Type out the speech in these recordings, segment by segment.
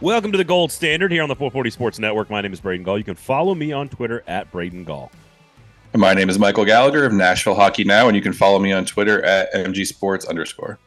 Welcome to the Gold Standard here on the 440 Sports Network. My name is Braden Gall. You can follow me on Twitter at Braden Gall. My name is Michael Gallagher of Nashville Hockey Now, and you can follow me on Twitter at MG Sports underscore.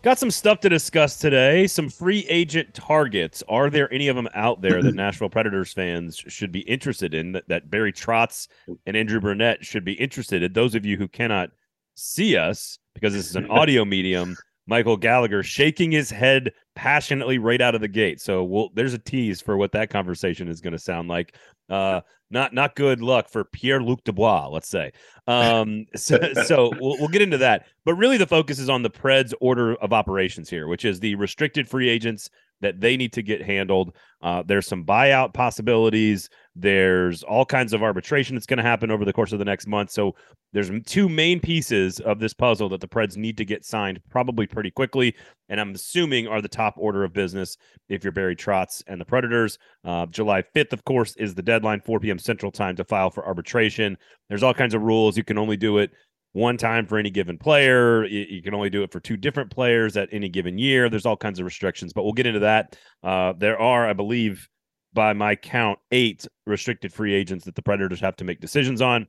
Got some stuff to discuss today. Some free agent targets. Are there any of them out there that Nashville Predators fans should be interested in? That, that Barry Trotz and Andrew Brunette should be interested in? Those of you who cannot see us because this is an audio medium, Michael Gallagher shaking his head passionately right out of the gate. So we'll, there's a tease for what that conversation is going to sound like. Uh, not not good luck for Pierre Luc Dubois, let's say. Um, so, so we'll, we'll get into that. But really, the focus is on the Preds' order of operations here, which is the restricted free agents that they need to get handled. Uh, there's some buyout possibilities. There's all kinds of arbitration that's going to happen over the course of the next month. So there's two main pieces of this puzzle that the Preds need to get signed probably pretty quickly, and I'm assuming are the top order of business if you're Barry Trotz and the Predators. Uh, July 5th, of course, is the deadline, 4 p.m. Central Time to file for arbitration. There's all kinds of rules. You can only do it one time for any given player. You, can only do it for two different players at any given year. There's all kinds of restrictions, but we'll get into that. Uh, there are, I believe, by my count, eight restricted free agents that the Predators have to make decisions on.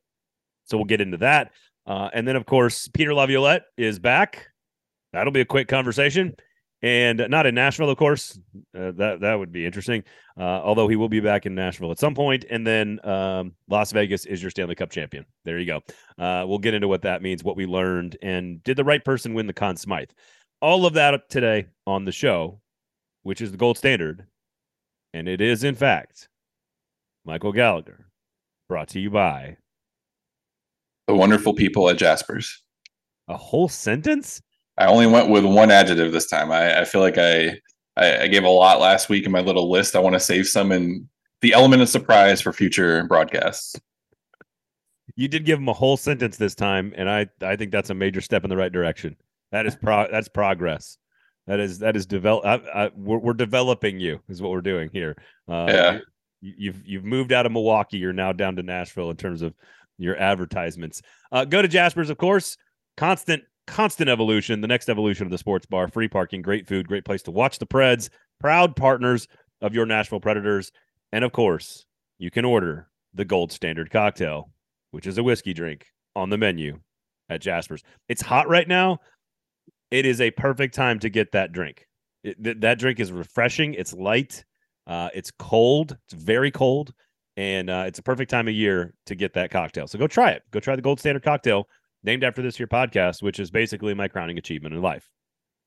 So we'll get into that. Uh, and then, of course, Peter Laviolette is back. That'll be a quick conversation and not in Nashville, of course. Uh, that that would be interesting. Uh, although he will be back in Nashville at some point, and then um, Las Vegas is your Stanley Cup champion. There you go. Uh, we'll get into what that means, what we learned, and did the right person win the Conn Smythe? All of that today on the show, which is the gold standard, and it is in fact Michael Gallagher, brought to you by the wonderful people at Jaspers. A whole sentence? I only went with one adjective this time. I, I feel like I, I, I gave a lot last week in my little list. I want to save some in the element of surprise for future broadcasts. You did give him a whole sentence this time, and I I think that's a major step in the right direction. That is pro that's progress. That is that is develop. I, I, we're, we're developing you is what we're doing here. Uh, yeah. You've you've moved out of Milwaukee. You're now down to Nashville in terms of your advertisements. Uh, go to Jasper's, of course. Constant constant evolution, the next evolution of the sports bar, free parking, great food, great place to watch the Preds, proud partners of your Nashville Predators. And of course, you can order the gold standard cocktail, which is a whiskey drink on the menu at Jasper's. It's hot right now. It is a perfect time to get that drink. It, th- that drink is refreshing. It's light. Uh, it's cold. It's very cold. And uh, it's a perfect time of year to get that cocktail. So go try it. Go try the gold standard cocktail named after this here podcast, which is basically my crowning achievement in life.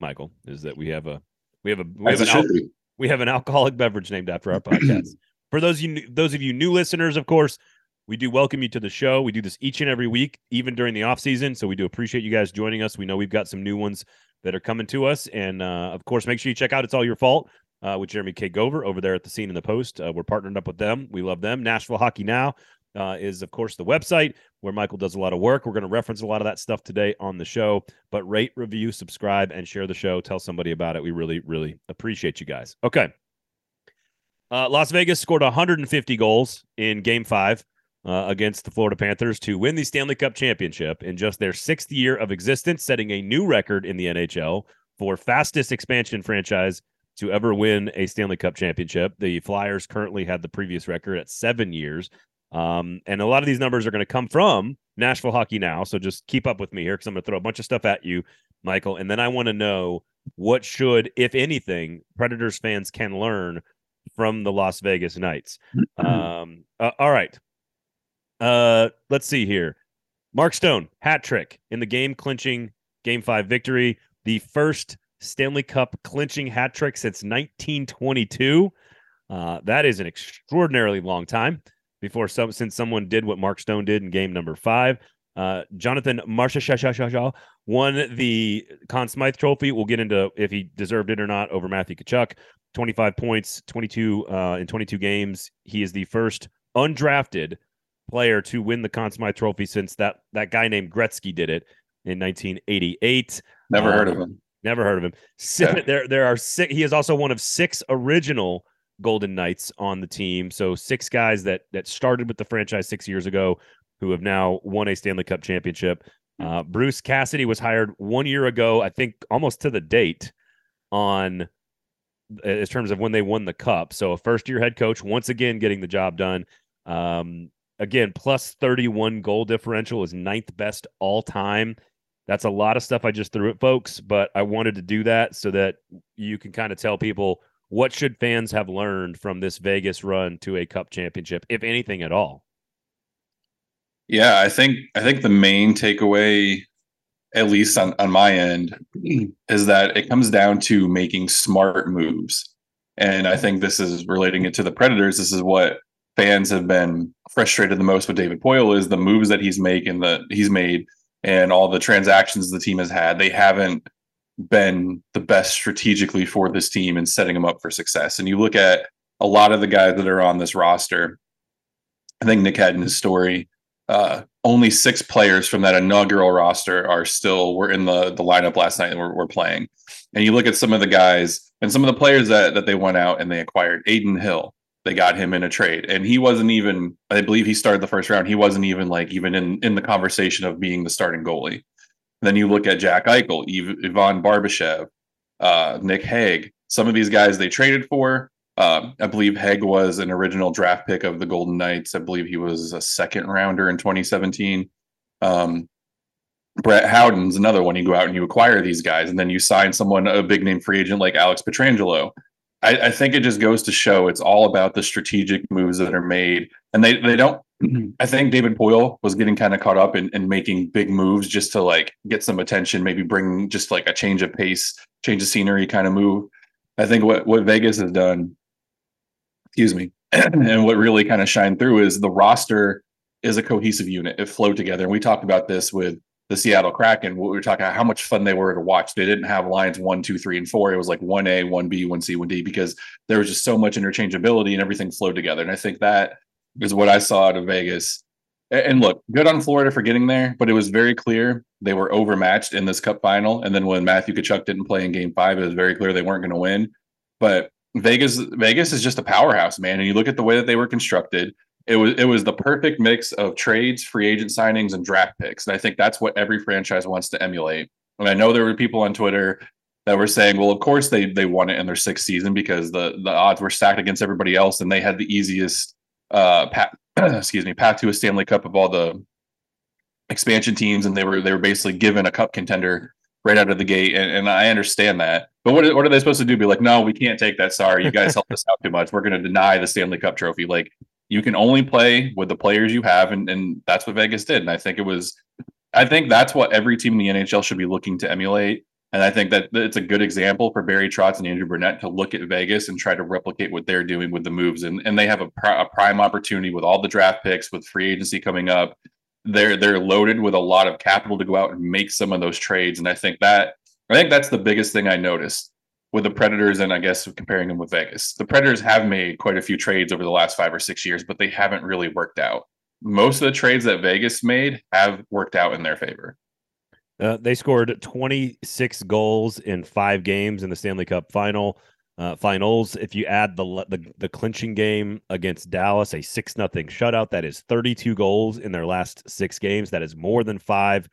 Michael is that we have a we have a we have an, al- we have an alcoholic beverage named after our podcast. For those of you those of you new listeners, of course, we do welcome you to the show. We do this each and every week, even during the off season. So we do appreciate you guys joining us. We know we've got some new ones that are coming to us, and uh, of course, make sure you check out "It's All Your Fault" uh, with Jeremy K. Gover over there at the scene in the post. Uh, we're partnered up with them. We love them. Nashville Hockey Now uh, is, of course, the website where Michael does a lot of work. We're going to reference a lot of that stuff today on the show. But rate, review, subscribe, and share the show. Tell somebody about it. We really, really appreciate you guys. Okay. Uh, Las Vegas scored 150 goals in game five uh, against the Florida Panthers to win the Stanley Cup championship in just their sixth year of existence, setting a new record in the NHL for fastest expansion franchise to ever win a Stanley Cup championship. The Flyers currently had the previous record at seven years. Um, and a lot of these numbers are going to come from Nashville Hockey Now. So just keep up with me here because I'm going to throw a bunch of stuff at you, Michael. And then I want to know what should, if anything, Predators fans can learn from the Las Vegas Knights. Um, uh, all right. Uh, let's see here. Mark Stone, hat trick in the game clinching game five victory. The first Stanley Cup clinching hat trick since 1922. Uh, that is an extraordinarily long time before some since someone did what Mark Stone did in game number five. Uh, Jonathan Marchessault won the Conn Smythe Trophy. We'll get into if he deserved it or not over Matthew Tkachuk. 25 points, 22 uh, in 22 games. He is the first undrafted player to win the Conn Smythe Trophy since that that guy named Gretzky did it in 1988. Never heard of him. Never heard of him. Yeah. There, there are six. He is also one of six original Golden Knights on the team. So six guys that that started with the franchise six years ago who have now won a Stanley Cup championship. Hmm. Uh, Bruce Cassidy was hired one year ago, I think almost to the date, on in terms of when they won the cup. So a first year head coach once again getting the job done. Um, again, plus 31 goal differential is ninth best all time. That's a lot of stuff I just threw at folks, but I wanted to do that so that you can kind of tell people what should fans have learned from this Vegas run to a cup championship, if anything at all. Yeah, I think I think the main takeaway, at least on, on my end, is that it comes down to making smart moves. And I think this is relating it to the Predators. This is what fans have been frustrated the most with David Poile is the moves that he's making that he's made and all the transactions the team has had. They haven't been the best strategically for this team and setting them up for success. And you look at a lot of the guys that are on this roster. I think Nick had in his story. Uh, only six players from that inaugural roster are still were in the the lineup last night and we're, we're playing. And you look at some of the guys and some of the players that that they went out and they acquired. Adin Hill, they got him in a trade, and he wasn't even. I believe he started the first round. He wasn't even like even in in the conversation of being the starting goalie. Then you look at Jack Eichel, Ivan Barbashev, uh, Nick Hague. Some of these guys they traded for. Uh, I believe Hague was an original draft pick of the Golden Knights. I believe he was a second rounder in 2017. Um, Brett Howden's another one. You go out and you acquire these guys, and then you sign someone, a big name free agent like Alex Pietrangelo. I, I think it just goes to show it's all about the strategic moves that are made, and they they don't Mm-hmm. I think David Poile was getting kind of caught up in, in making big moves just to like get some attention, maybe bring just like a change of pace, change of scenery kind of move. I think what, what Vegas has done, excuse me, and what really kind of shined through is the roster is a cohesive unit. It flowed together. And we talked about this with the Seattle Kraken. We were talking about how much fun they were to watch. They didn't have lines one, two, three, and four. It was like one A, one B, one C, one D because there was just so much interchangeability and everything flowed together. And I think that is what I saw out of Vegas. And look, good on Florida for getting there, but it was very clear they were overmatched in this cup final. And then when Matthew Tkachuk didn't play in game five, it was very clear they weren't going to win. But Vegas, Vegas is just a powerhouse, man. And you look at the way that they were constructed, it was it was the perfect mix of trades, free agent signings, and draft picks. And I think that's what every franchise wants to emulate. And I know there were people on Twitter that were saying, well, of course they they won it in their sixth season because the the odds were stacked against everybody else and they had the easiest uh, path, excuse me, path to a Stanley Cup of all the expansion teams, and they were they were basically given a cup contender right out of the gate, and, and I understand that. But what what are they supposed to do? Be like, no, we can't take that. Sorry, you guys helped us out too much. We're going to deny the Stanley Cup trophy. Like you can only play with the players you have, and and that's what Vegas did. And I think it was, I think that's what every team in the NHL should be looking to emulate. And I think that it's a good example for Barry Trotz and Andrew Brunette to look at Vegas and try to replicate what they're doing with the moves. And, and they have a, pr- a prime opportunity with all the draft picks, with free agency coming up. They're they're loaded with a lot of capital to go out and make some of those trades. And I think that I think that's the biggest thing I noticed with the Predators, and I guess comparing them with Vegas. The Predators have made quite a few trades over the last five or six years, but they haven't really worked out. Most of the trades that Vegas made have worked out in their favor. Uh, they scored 26 goals in five games in the Stanley Cup final uh, finals. If you add the, the the clinching game against Dallas, a six nothing shutout, that is 32 goals in their last six games. That is more than five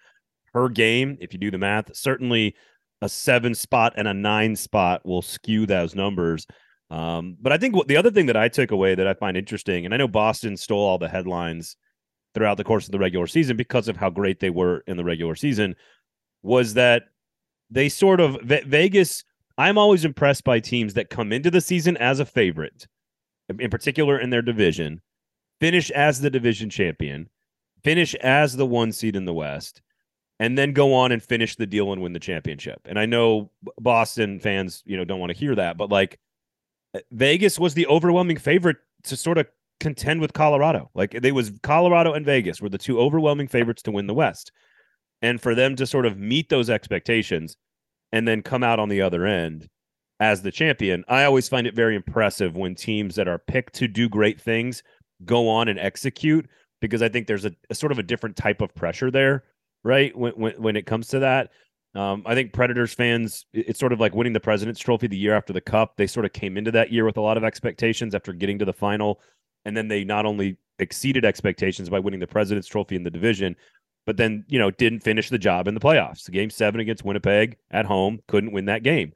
per game. If you do the math, certainly a seven spot and a nine spot will skew those numbers. Um, but I think what the other thing that I took away that I find interesting, and I know Boston stole all the headlines throughout the course of the regular season because of how great they were in the regular season was that they sort of Vegas. I'm always impressed by teams that come into the season as a favorite, in particular in their division, finish as the division champion, finish as the one seed in the West, and then go on and finish the deal and win the championship. And I know Boston fans, you know, don't want to hear that, but like Vegas was the overwhelming favorite to sort of contend with Colorado. Like they was Colorado and Vegas were the two overwhelming favorites to win the West. And for them to sort of meet those expectations and then come out on the other end as the champion, I always find it very impressive when teams that are picked to do great things go on and execute because I think there's a, a sort of a different type of pressure there, right? When when, when it comes to that. Um, I think Predators fans, it's sort of like winning the President's Trophy the year after the Cup. They sort of came into that year with a lot of expectations after getting to the final and then they not only exceeded expectations by winning the President's Trophy in the division, but then you know didn't finish the job in the playoffs. Game seven against Winnipeg at home couldn't win that game.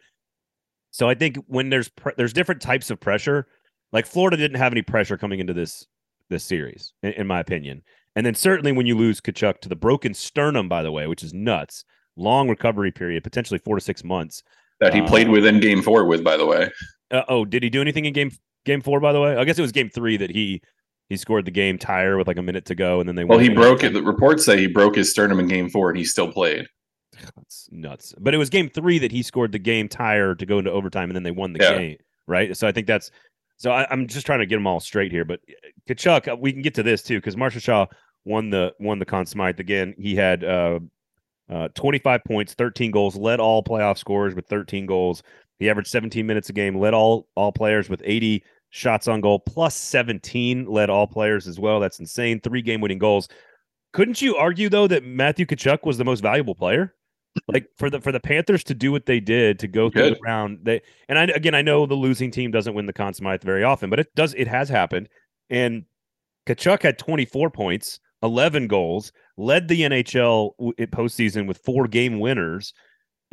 So I think when there's pre- there's different types of pressure. Like Florida didn't have any pressure coming into this this series, in, in my opinion. And then certainly when you lose Tkachuk to the broken sternum, by the way, which is nuts, long recovery period, potentially four to six months. That he played uh, with in Game Four with, by the way. Uh, oh, did he do anything in Game Game Four? By the way, I guess it was Game Three that he he scored the game tire with like a minute to go, and then they. Well, he broke it. The reports say he broke his sternum in Game Four, and he still played. That's nuts. But it was Game Three that he scored the game tire to go into overtime, and then they won the yeah. game. Right. So I think that's. So I, am just trying to get them all straight here. But uh, Tkachuk, uh, we can get to this too because Marchessault won the won the Conn Smythe again. He had uh, uh, 25 points, 13 goals, led all playoff scorers with 13 goals. He averaged 17 minutes a game, led all all players with 80 shots on goal, plus 17 led all players as well. That's insane. Three game winning goals. Couldn't you argue though that Matthew Tkachuk was the most valuable player? Like for the for the Panthers to do what they did to go through Good. the round, they and I again I know the losing team doesn't win the Conn Smythe very often, but it does it has happened. And Tkachuk had 24 points, 11 goals, led the NHL postseason with four game winners,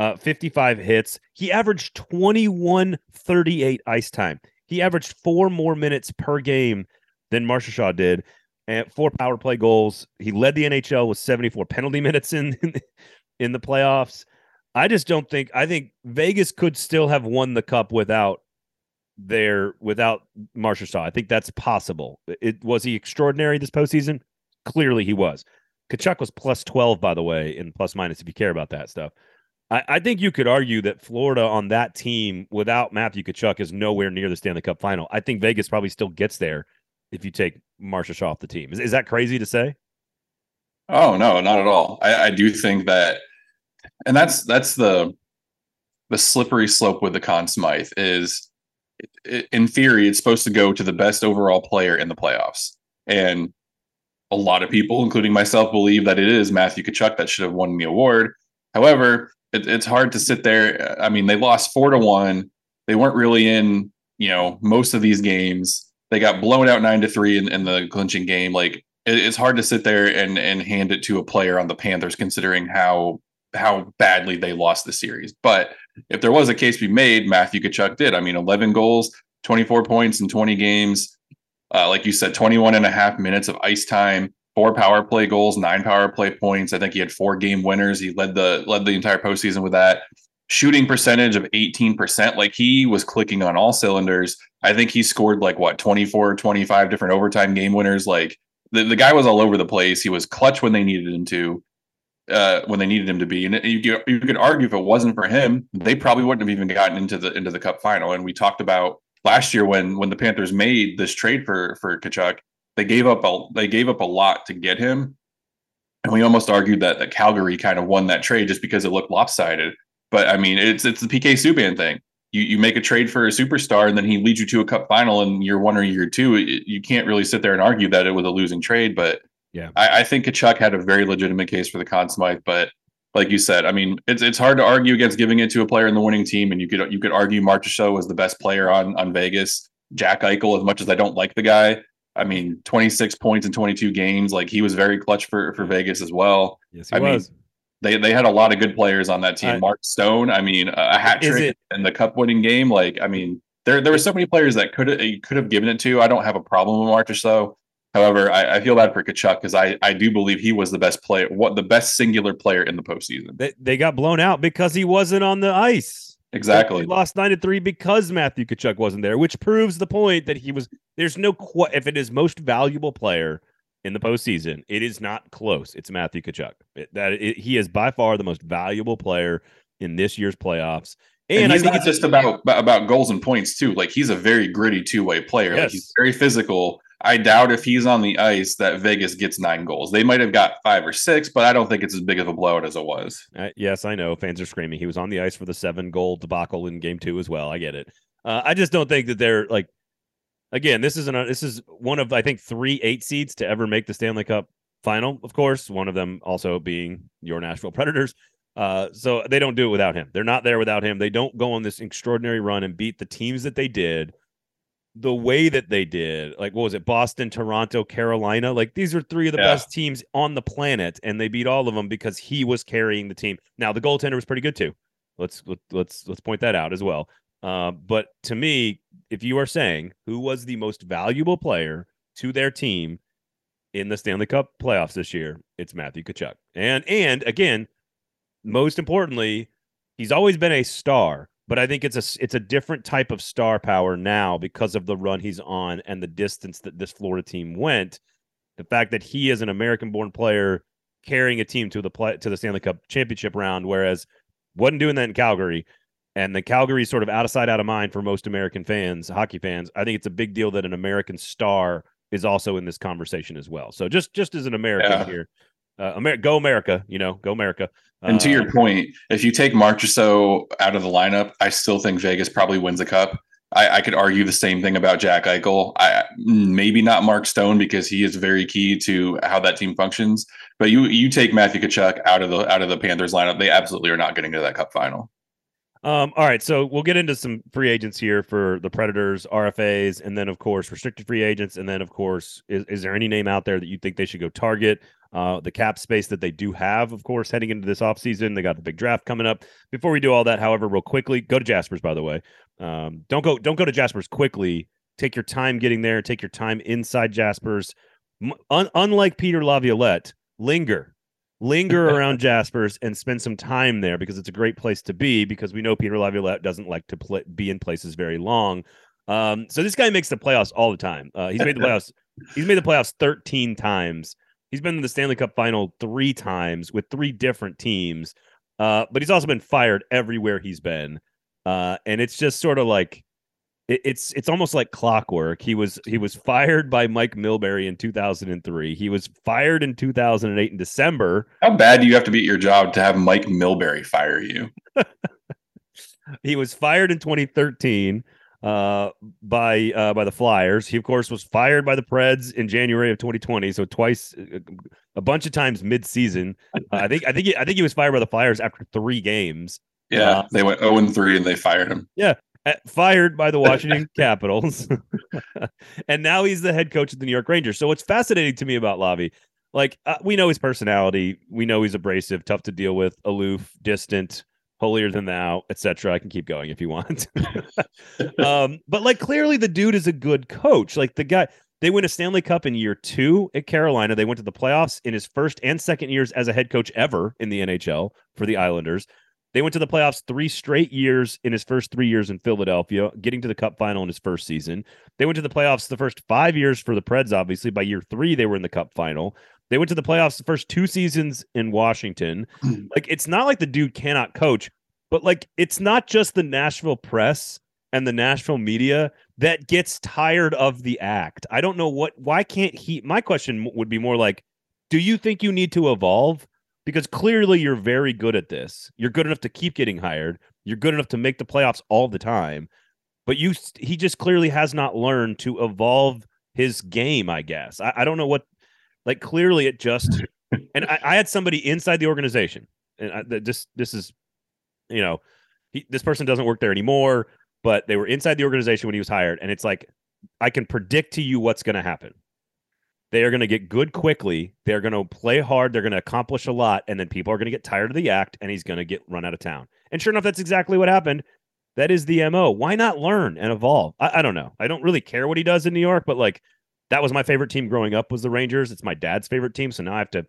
uh, 55 hits. He averaged 21 38 ice time. He averaged four more minutes per game than Marchessault did, and four power play goals. He led the NHL with 74 penalty minutes in in the playoffs. I just don't think. I think Vegas could still have won the cup without their without Marchessault. I think that's possible. It was he extraordinary this postseason. Clearly, he was. Tkachuk was plus 12, by the way, in plus minus if you care about that stuff. I, I, think you could argue that Florida on that team without Matthew Tkachuk is nowhere near the Stanley Cup final. I think Vegas probably still gets there if you take Marchessault off the team. Is, is that crazy to say? Oh no, not at all. I, I do think that and that's that's the the slippery slope with the Conn Smythe is in theory it's supposed to go to the best overall player in the playoffs. And a lot of people, including myself, believe that it is Matthew Tkachuk that should have won the award. However, it, it's hard to sit there. I mean, they lost four to one. They weren't really in, you know, most of these games. They got blown out nine to three in, in the clinching game. Like it, it's hard to sit there and and hand it to a player on the Panthers, considering how how badly they lost the series. But if there was a case to be made, Matthew Tkachuk did. I mean, 11 goals, 24 points in 20 games uh, like you said, 21 and a half minutes of ice time, four power play goals, nine power play points. I think he had four game winners. He led the led the entire postseason with that. Shooting percentage of 18%. Like he was clicking on all cylinders. I think he scored like what 24, 25 different overtime game winners. Like the, the guy was all over the place. He was clutch when they needed him to, uh, when they needed him to be. And you, you could argue if it wasn't for him, they probably wouldn't have even gotten into the into the cup final. And we talked about last year when when the Panthers made this trade for for Tkachuk, they gave up a they gave up a lot to get him, and we almost argued that that Calgary kind of won that trade just because it looked lopsided. But I mean, it's it's the PK Subban thing. You you make a trade for a superstar, and then he leads you to a Cup final in year one or year two. It, you can't really sit there and argue that it was a losing trade. But yeah, I, I think Tkachuk had a very legitimate case for the Conn Smythe, but like you said, I mean, it's it's hard to argue against giving it to a player in the winning team, and you could you could argue Marchessault was the best player on on Vegas. Jack Eichel, as much as I don't like the guy, I mean, 26 points in 22 games, like he was very clutch for for Vegas as well. Yes, he I was. Mean, they they had a lot of good players on that team. I, Mark Stone, I mean, a hat trick in the cup winning game. Like, I mean, there there were so many players that could have could have given it to. I don't have a problem with Marchessault. However, I, I feel bad for Tkachuk because I, I do believe he was the best player, what the best singular player in the postseason. They, they got blown out because he wasn't on the ice. Exactly. Lost nine to three because Matthew Tkachuk wasn't there, which proves the point that he was. There's no qu- if it is most valuable player in the postseason, it is not close. It's Matthew Tkachuk. It, that it, he is by far the most valuable player in this year's playoffs. And, and he's not just about about goals and points too. Like he's a very gritty two way player. Yes. Like he's very physical I doubt if he's on the ice that Vegas gets nine goals. They might have got five or six, but I don't think it's as big of a blowout as it was. Uh, yes, I know. Fans are screaming. He was on the ice for the seven goal debacle in game two as well. I get it. Uh, I just don't think that they're like. Again, this isn't. A, this is one of I think three eight seeds to ever make the Stanley Cup final. Of course, one of them also being your Nashville Predators. Uh, so they don't do it without him. They're not there without him. They don't go on this extraordinary run and beat the teams that they did the way that they did, like what was it, Boston, Toronto, Carolina? Like these are three of the yeah. best teams on the planet, and they beat all of them because he was carrying the team. Now the goaltender was pretty good too. Let's let's let's point that out as well. Uh, but to me, if you are saying who was the most valuable player to their team in the Stanley Cup playoffs this year, it's Matthew Tkachuk. And and again, most importantly, he's always been a star, but I think it's a it's a different type of star power now because of the run he's on and the distance that this Florida team went. The fact that he is an American-born player carrying a team to the play to the Stanley Cup championship round, whereas wasn't doing that in Calgary. And the Calgary is sort of out of sight, out of mind for most American fans, hockey fans. I think it's a big deal that an American star is also in this conversation as well. So just just as an American yeah. here, uh, Amer- go America, you know, go America. And to your uh, point, if you take Marchessault out of the lineup, I still think Vegas probably wins a cup. I, I, could argue the same thing about Jack Eichel. I maybe not Mark Stone because he is very key to how that team functions. But you you take Matthew Tkachuk out of the out of the Panthers lineup, they absolutely are not getting to that cup final. Um, all right, so we'll get into some free agents here for the Predators, RFAs, and then of course restricted free agents, and then of course, is, is there any name out there that you think they should go target? Uh, the cap space that they do have, of course, heading into this offseason. They got the big draft coming up. Before we do all that, however, real quickly, go to Jasper's, by the way. Um, don't go don't go to Jasper's quickly. Take your time getting there. Take your time inside Jasper's. Un- unlike Peter Laviolette, linger, linger around Jasper's and spend some time there because it's a great place to be. Because we know Peter Laviolette doesn't like to play, be in places very long. Um, so this guy makes the playoffs all the time. Uh, he's made the playoffs. he's made the playoffs 13 times. He's been in the Stanley Cup final three times with three different teams. Uh, but he's also been fired everywhere he's been. Uh, and it's just sort of like it, it's it's almost like clockwork. He was he was fired by Mike Milbury in 2003. He was fired in 2008 in December. How bad do you have to be at your job to have Mike Milbury fire you? he was fired in 2013 uh, by uh, by the Flyers. He of course was fired by the Preds in January of 2020. So twice, uh, a bunch of times mid-season. Uh, I think I think he, I think he was fired by the Flyers after three games. Yeah, uh, they went 0 and 3 and they fired him. Yeah, fired by the Washington Capitals. and now he's the head coach of the New York Rangers. So what's fascinating to me about Lavi, like uh, we know his personality, we know he's abrasive, tough to deal with, aloof, distant, holier than thou, etc. I can keep going if you want. um, but like clearly the dude is a good coach. Like the guy they win a Stanley Cup in year two at Carolina. They went to the playoffs in his first and second years as a head coach ever in the NHL for the Islanders. They went to the playoffs three straight years in his first three years in Philadelphia, getting to the cup final in his first season. They went to the playoffs the first five years for the Preds, obviously. By year three, they were in the cup final. They went to the playoffs the first two seasons in Washington. Mm. like, it's not like the dude cannot coach, but like, it's not just the Nashville press and the Nashville media that gets tired of the act. I don't know what, why can't he? My question would be more like, do you think you need to evolve? because clearly you're very good at this. You're good enough to keep getting hired. You're good enough to make the playoffs all the time. But you, he just clearly has not learned to evolve his game. I guess I, I don't know what. Like clearly, it just. and I, I had somebody inside the organization, and I, this this is, you know, he, this person doesn't work there anymore. But they were inside the organization when he was hired, and it's like I can predict to you what's going to happen. They are going to get good quickly. They're going to play hard. They're going to accomplish a lot. And then people are going to get tired of the act and he's going to get run out of town. And sure enough, that's exactly what happened. That is the MO. Why not learn and evolve? I, I don't know. I don't really care what he does in New York, but like that was my favorite team growing up was the Rangers. It's my dad's favorite team. So now I have to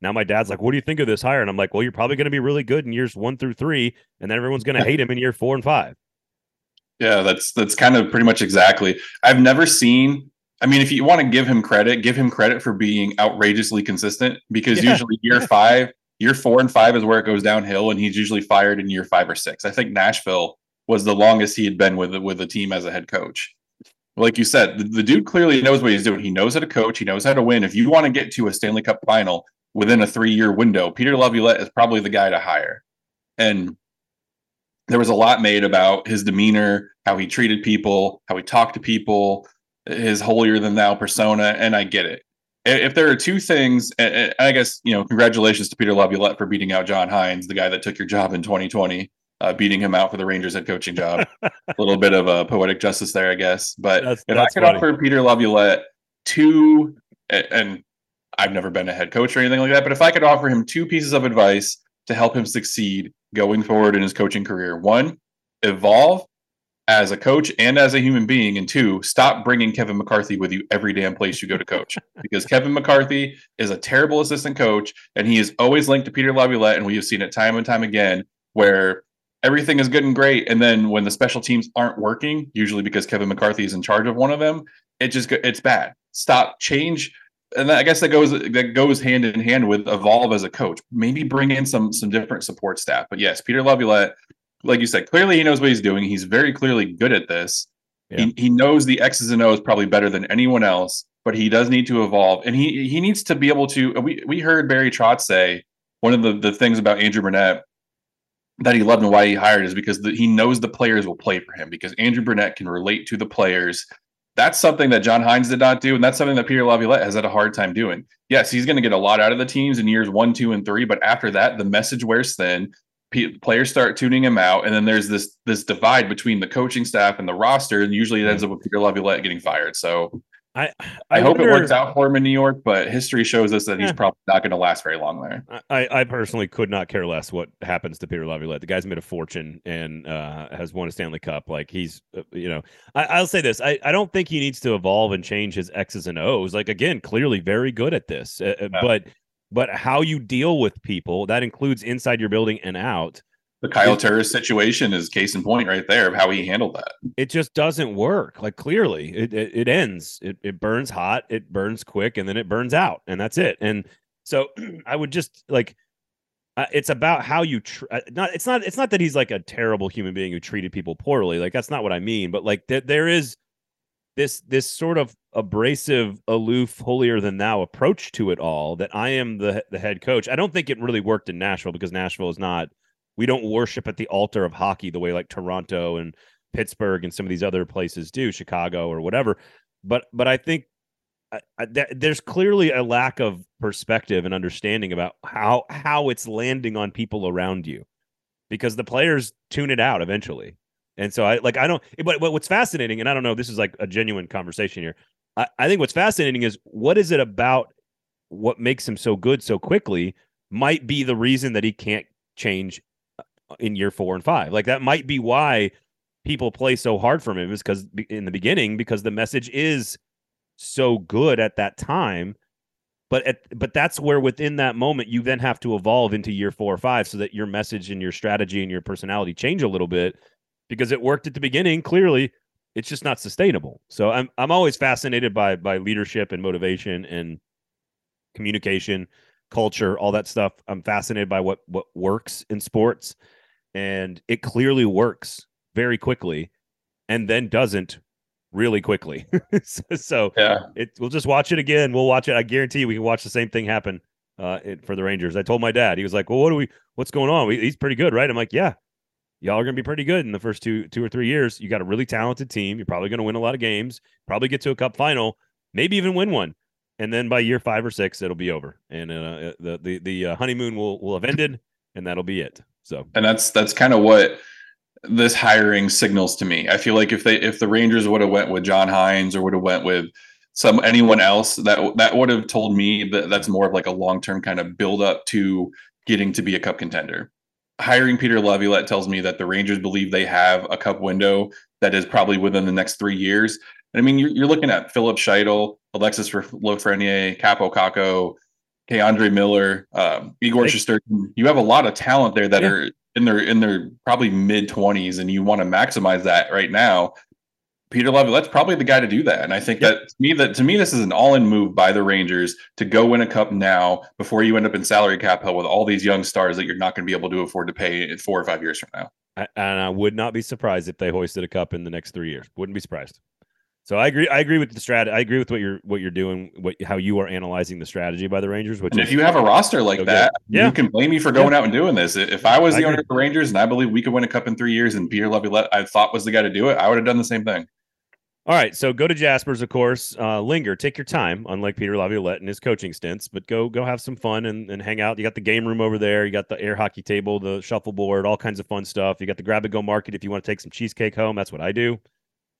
now my dad's like, what do you think of this hire? And I'm like, well, you're probably going to be really good in years one through three, and then everyone's going to hate him in year four and five. Yeah, that's that's kind of pretty much exactly. I've never seen I mean, if you want to give him credit, give him credit for being outrageously consistent because yeah. usually year five, year four and five is where it goes downhill, and he's usually fired in year five or six. I think Nashville was the longest he had been with with a team as a head coach. Like you said, the, the dude clearly knows what he's doing. He knows how to coach. He knows how to win. If you want to get to a Stanley Cup final within a three year window, Peter Laviolette is probably the guy to hire. And there was a lot made about his demeanor, how he treated people, how he talked to people, his holier than thou persona, and I get it. If there are two things, I guess you know, congratulations to Peter Laviolette for beating out John Hynes, the guy that took your job in 2020, uh, beating him out for the Rangers head coaching job. a little bit of a poetic justice there, I guess. But that's, if that's I could funny. offer Peter Laviolette two, and I've never been a head coach or anything like that, but if I could offer him two pieces of advice to help him succeed going forward in his coaching career, one, evolve, as a coach and as a human being. And two, stop bringing Kevin McCarthy with you every damn place you go to coach because Kevin McCarthy is a terrible assistant coach and he is always linked to Peter Laviolette. And we have seen it time and time again where everything is good and great. And then when the special teams aren't working, usually because Kevin McCarthy is in charge of one of them, it just it's bad. Stop, change. And I guess that goes that goes hand in hand with evolve as a coach. Maybe bring in some some different support staff. But yes, Peter Laviolette like you said, clearly he knows what he's doing. He's very clearly good at this. Yeah. He, he knows the X's and O's probably better than anyone else, but he does need to evolve. And he he needs to be able to. We we heard Barry Trotz say one of the, the things about Andrew Brunette that he loved and why he hired is because the, he knows the players will play for him because Andrew Brunette can relate to the players. That's something that John Hynes did not do, and that's something that Peter Laviolette has had a hard time doing. Yes, he's going to get a lot out of the teams in years one, two, and three, but after that, the message wears thin players start tuning him out, and then there's this this divide between the coaching staff and the roster, and usually it ends up with Peter Laviolette getting fired. So I I, I hope wonder, it works out for him in New York, but history shows us that he's probably not going to last very long there. I, I personally could not care less what happens to Peter Laviolette. The guy's made a fortune and uh, has won a Stanley Cup. Like he's, uh, you know, I, will say this: I, I don't think he needs to evolve and change his X's and O's. Like again, clearly very good at this, uh, uh but but how you deal with people that includes inside your building and out. The Kyle Turris situation is case in point right there of how he handled that. It just doesn't work. Like clearly, it it, it ends. It it burns hot. It burns quick, and then it burns out, and that's it. And so I would just like. Uh, it's about how you tr- uh, not it's not it's not that he's like a terrible human being who treated people poorly like that's not what i mean but like th- there is this this sort of abrasive, aloof, holier than thou approach to it all that I am the the head coach. I don't think it really worked in Nashville because Nashville is not we don't worship at the altar of hockey the way like Toronto and Pittsburgh and some of these other places do, Chicago or whatever. But but I think I, I, th- there's clearly a lack of perspective and understanding about how how it's landing on people around you because the players tune it out eventually and so I like I don't but, but what's fascinating, and I don't know, this is like a genuine conversation here. I, I think what's fascinating is what is it about what makes him so good so quickly might be the reason that he can't change in year four and five. Like that might be why people play so hard for him is because in the beginning, because the message is so good at that time. But at, but that's where within that moment you then have to evolve into year four or five so that your message and your strategy and your personality change a little bit because it worked at the beginning. Clearly, it's just not sustainable. So I'm I'm always fascinated by by leadership and motivation and communication, culture, all that stuff. I'm fascinated by what what works in sports, and it clearly works very quickly, and then doesn't really quickly. so, yeah, it, we'll just watch it again. We'll watch it. I guarantee you, we can watch the same thing happen uh, it, for the Rangers. I told my dad. He was like, "Well, what do we? What's going on? We, he's pretty good, right?" I'm like, "Yeah." y'all are going to be pretty good in the first two two or three years. You got a really talented team. You're probably going to win a lot of games. Probably get to a cup final, maybe even win one. And then by year five or six, it'll be over, and uh, uh the the the uh, honeymoon will will have ended, and that'll be it. So, and that's that's kind of what this hiring signals to me. I feel like if they if the Rangers would have went with John Hynes or would have went with some anyone else, that that would have told me that that's more of like a long term kind of build up to getting to be a cup contender hiring Peter Laviolette tells me that the Rangers believe they have a cup window that is probably within the next three years. And I mean, you're, you're looking at Filip Chytil, Alexis Lafreniere, Kaapo Kakko, K'Andre Miller, um, Igor Shesterkin. You have a lot of talent there that yeah. are in their in their probably mid twenties, and you want to maximize that right now. Peter Laviolette's probably the guy to do that. And I think yep. that to me that to me this is an all-in move by the Rangers to go win a cup now before you end up in salary cap hell with all these young stars that you're not going to be able to afford to pay in four or five years from now. I, and I would not be surprised if they hoisted a cup in the next three years. Wouldn't be surprised. So I agree. I agree with the strat. I agree with what you're what you're doing. What how you are analyzing the strategy by the Rangers. Which and if you have a roster like so that, yeah. you can blame me for going yeah. out and doing this. If I was the I owner of the Rangers and I believe we could win a cup in three years, and Peter Laviolette I thought was the guy to do it, I would have done the same thing. All right, so go to Jasper's, of course. Uh, linger, take your time, unlike Peter Laviolette and his coaching stints, but go go have some fun and, and hang out. You got the game room over there. You got the air hockey table, the shuffleboard, all kinds of fun stuff. You got the grab and go market if you want to take some cheesecake home. That's what I do.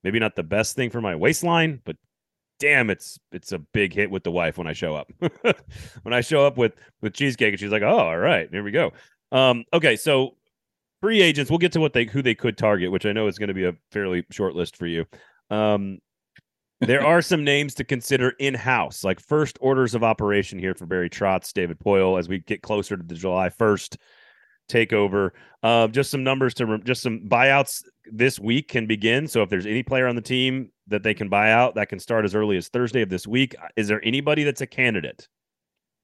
Maybe not the best thing for my waistline, but damn, it's it's a big hit with the wife when I show up. when I show up with with cheesecake, and she's like, "Oh, all right, here we go." Um, okay, so free agents. We'll get to what they who they could target, which I know is going to be a fairly short list for you. Um, there are some names to consider in house, like first orders of operation here for Barry Trotz, David Poile, as we get closer to the July 1st takeover. Uh, just some numbers to just some buyouts this week can begin. So if there's any player on the team that they can buy out, that can start as early as Thursday of this week. Is there anybody that's a candidate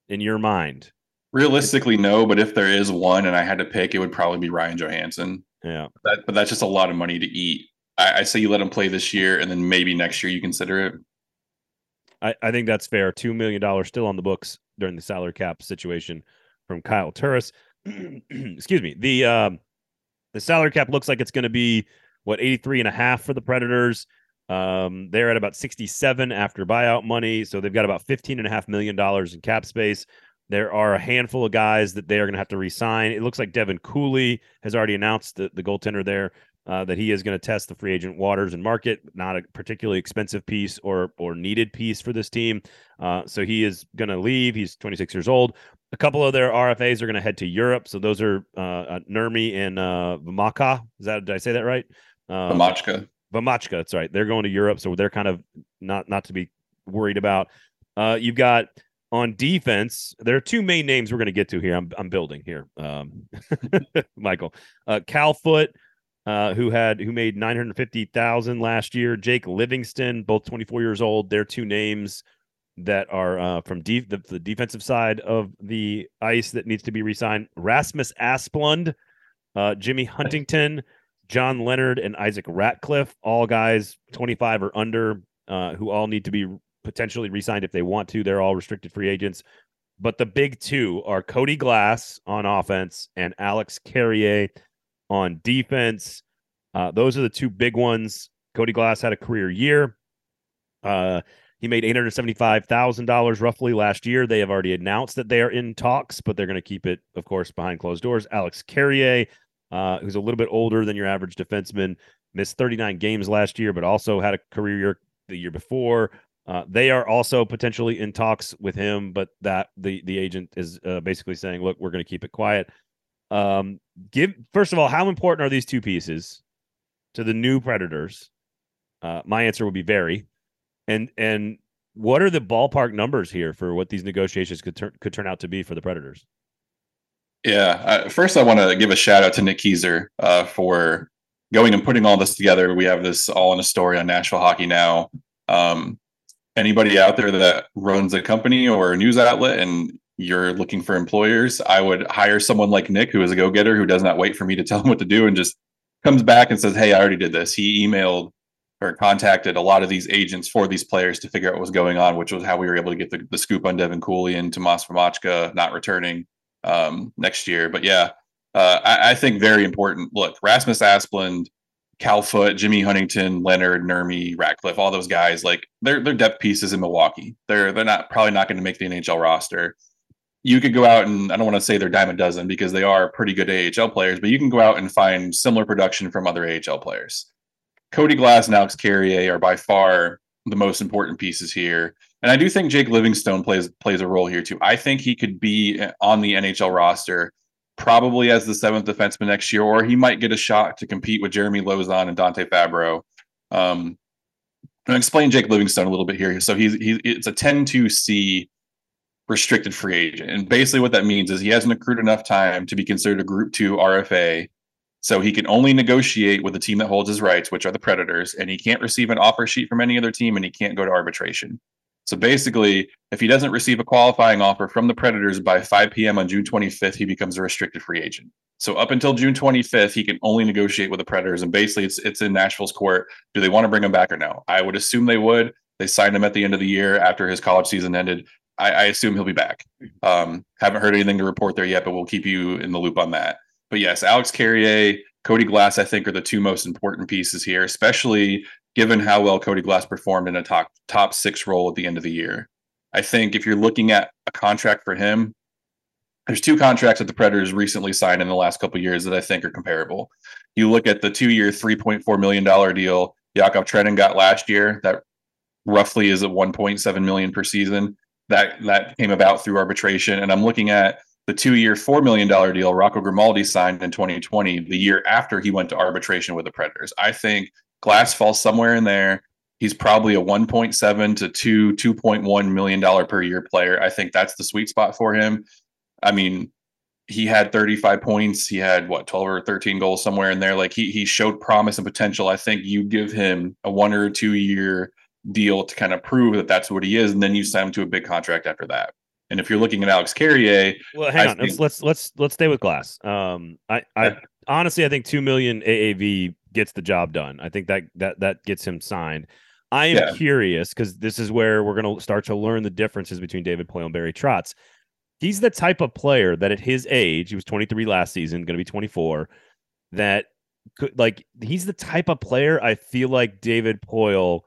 in your mind? Realistically, no. But if there is one, and I had to pick, it would probably be Ryan Johansen. Yeah, that, but that's just a lot of money to eat. I, I say you let him play this year, and then maybe next year you consider it. I, I think that's fair. Two million dollars still on the books during the salary cap situation from Kyle Turris. Excuse me. The um, the salary cap looks like it's going to be what 83 and a half for the Predators. Um, they're at about 67 after buyout money, so they've got about 15 and a half million dollars in cap space. There are a handful of guys that they are going to have to resign. It looks like Devin Cooley has already announced the, the goaltender there uh, that he is going to test the free agent waters and market. Not a particularly expensive piece or or needed piece for this team. Uh, so he is going to leave. He's 26 years old. A couple of their RFAs are going to head to Europe. So those are uh, uh Nurmi and uh, Vamaka. Is that did I say that right? Uh, Vomacka. Vomacka. That's right. They're going to Europe, so they're kind of not not to be worried about. Uh, you've got on defense, there are two main names we're going to get to here. I'm, I'm building here, um, Michael. Uh, Cal Foote, uh, who had who made 950,000 last year. Jake Livingstone, both 24 years old. They're two names that are uh, from de- the, the, defensive side of the ice that needs to be resigned. Rasmus Asplund, uh, Jimmy Huntington, John Leonard, and Isaac Ratcliffe, all guys 25 or under, uh, who all need to be potentially re-signed if they want to. They're all restricted free agents. But the big two are Cody Glass on offense and Alex Carrier on defense. Uh, those are the two big ones. Cody Glass had a career year. Uh, he made eight hundred seventy-five thousand dollars roughly last year. They have already announced that they are in talks, but they're going to keep it, of course, behind closed doors. Alex Carrier, uh, who's a little bit older than your average defenseman, missed thirty-nine games last year, but also had a career year the year before. Uh, they are also potentially in talks with him, but that the the agent is uh, basically saying, "Look, we're going to keep it quiet." Um, give first of all, how important are these two pieces to the new Predators? Uh, my answer would be very. And and what are the ballpark numbers here for what these negotiations could turn could turn out to be for the Predators? Yeah, uh, first I want to give a shout out to Nick Keyser uh, for going and putting all this together. We have this all in a story on Nashville Hockey Now. Um, anybody out there that runs a company or a news outlet and you're looking for employers, I would hire someone like Nick, who is a go getter, who does not wait for me to tell him what to do and just comes back and says, Hey, I already did this. He emailed or contacted a lot of these agents for these players to figure out what was going on, which was how we were able to get the, the scoop on Devin Cooley and Tomas Vomacka not returning um, next year. But yeah, uh, I, I, think very important. Look, Rasmus Asplund Cal Foote, Jimmy Huntington, Leonard, Nurmi, Ratcliffe, all those guys, like they're they're depth pieces in Milwaukee. They're they're not probably not going to make the NHL roster. You could go out and I don't want to say they're dime a dozen because they are pretty good AHL players, but you can go out and find similar production from other AHL players. Cody Glass and Alex Carrier are by far the most important pieces here. And I do think Jake Livingstone plays plays a role here too. I think he could be on the NHL roster probably as the seventh defenseman next year, or he might get a shot to compete with Jeremy Lauzon and Dante Fabbro. Um, and explain Jake Livingstone a little bit here. So he's he's it's a 10-2C restricted free agent. And basically what that means is he hasn't accrued enough time to be considered a group two RFA. So he can only negotiate with the team that holds his rights, which are the Predators, and he can't receive an offer sheet from any other team and he can't go to arbitration. So basically, if he doesn't receive a qualifying offer from the Predators by 5 p.m. on June 25th, he becomes a restricted free agent. So up until June 25th, he can only negotiate with the Predators, and basically, it's it's in Nashville's court. Do they want to bring him back or no? I would assume they would. They signed him at the end of the year after his college season ended. I, I assume he'll be back. Um, haven't heard anything to report there yet, but we'll keep you in the loop on that. But yes, Alex Carrier, Cody Glass, I think are the two most important pieces here, especially given how well Cody Glass performed in a top top six role at the end of the year. I think if you're looking at a contract for him, there's two contracts that the Predators recently signed in the last couple years that I think are comparable. You look at the two-year, $3.4 million deal Yakov Trenin got last year. That roughly is at 1.7 million per season. That that came about through arbitration. And I'm looking at the two-year, four million dollar deal Rocco Grimaldi signed in 2020, the year after he went to arbitration with the Predators. I think Glass falls somewhere in there. He's probably a 1.7 to 2, 2.1 million dollar per year player. I think that's the sweet spot for him. I mean, he had 35 points. He had what 12 or 13 goals somewhere in there. Like he he showed promise and potential. I think you give him a one or two year deal to kind of prove that that's what he is, and then you sign him to a big contract after that. And if you're looking at Alex Carrier, well, hang I on, think, let's, let's let's let's stay with Glass. Um, I I honestly I think two million AAV gets the job done. I think that that that gets him signed. I am yeah. curious because this is where we're going to start to learn the differences between David Poile and Barry Trotz. He's the type of player that at his age, he was 23 last season, going to be 24, that could like he's the type of player I feel like David Poile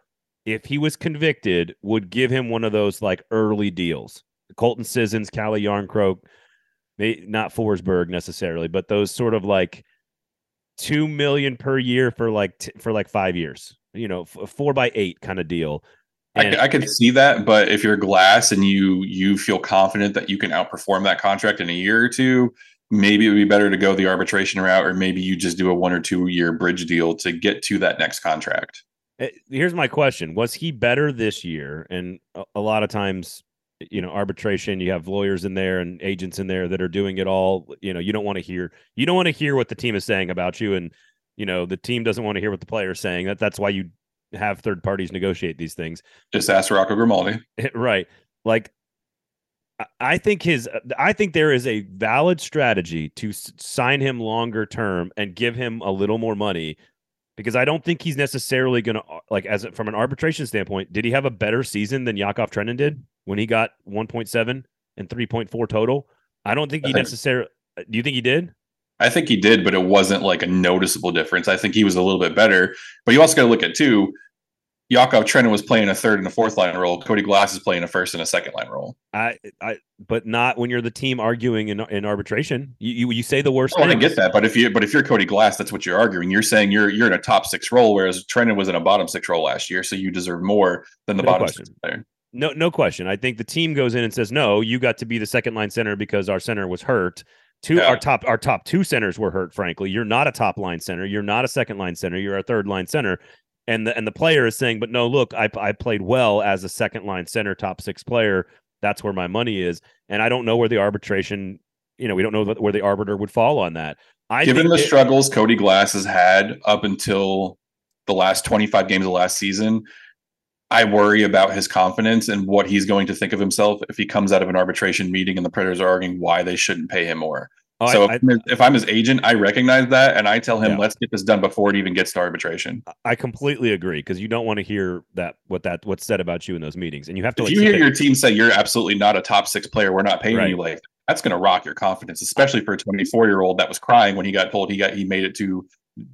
if he was convicted, would give him one of those like early deals Colton Sissons, Calle Jarnkrok, not Forsberg necessarily, but those sort of like two million per year for like t- for like five years. You know, f- four by eight kind of deal. And, I, I could see that, but if you're glass and you you feel confident that you can outperform that contract in a year or two, maybe it would be better to go the arbitration route, or maybe you just do a one or two year bridge deal to get to that next contract. Eh, here's my question: Was he better this year? And a, a lot of times you know arbitration you have lawyers in there and agents in there that are doing it all you know you don't want to hear you don't want to hear what the team is saying about you and you know the team doesn't want to hear what the player is saying. That that's why you have third parties negotiate these things. Just ask rocco grimaldi. Right. Like i think his i think there is a valid strategy to sign him longer term and give him a little more money because I don't think he's necessarily going to like as from an arbitration standpoint. Did he have a better season than Yakov Trenin did when he got 1.7 and 3.4 total? I don't think he necessarily. Do you think he did? I think he did, but it wasn't like a noticeable difference. I think he was a little bit better. But you also got to look at too. Yakov Trenin was playing a third and a fourth line role. Cody Glass is playing a first and a second line role. I, I, but not when you're the team arguing in, in arbitration. You, you, you say the worst. Oh, I get that, but if you, but if you're Cody Glass, that's what you're arguing. You're saying you're you're in a top six role, whereas Trenin was in a bottom six role last year, so you deserve more than the no bottom question. six player. No, no question. I think the team goes in and says, "No, you got to be the second line center because our center was hurt." Two, yeah. our top, our top two centers were hurt. Frankly, you're not a top line center. You're not a second line center. You're a third line center and the and the player is saying, but no, look, I I played well as a second line center, top six player. That's where my money is, and I don't know where the arbitration. You know, we don't know where the arbiter would fall on that. I given the it, struggles Cody Glass has had up until the last 25 games of last season, I worry about his confidence and what he's going to think of himself if he comes out of an arbitration meeting and the Predators are arguing why they shouldn't pay him more. Oh, so I, if, I, if, I'm his agent, I recognize that and I tell him, yeah. let's get this done before it even gets to arbitration. I completely agree because you don't want to hear that what that what's said about you in those meetings, and you have to. If like, you hear your team say you're absolutely not a top six player, we're not paying right. you like that's going to rock your confidence, especially for a 24 year old that was crying when he got told he got he made it to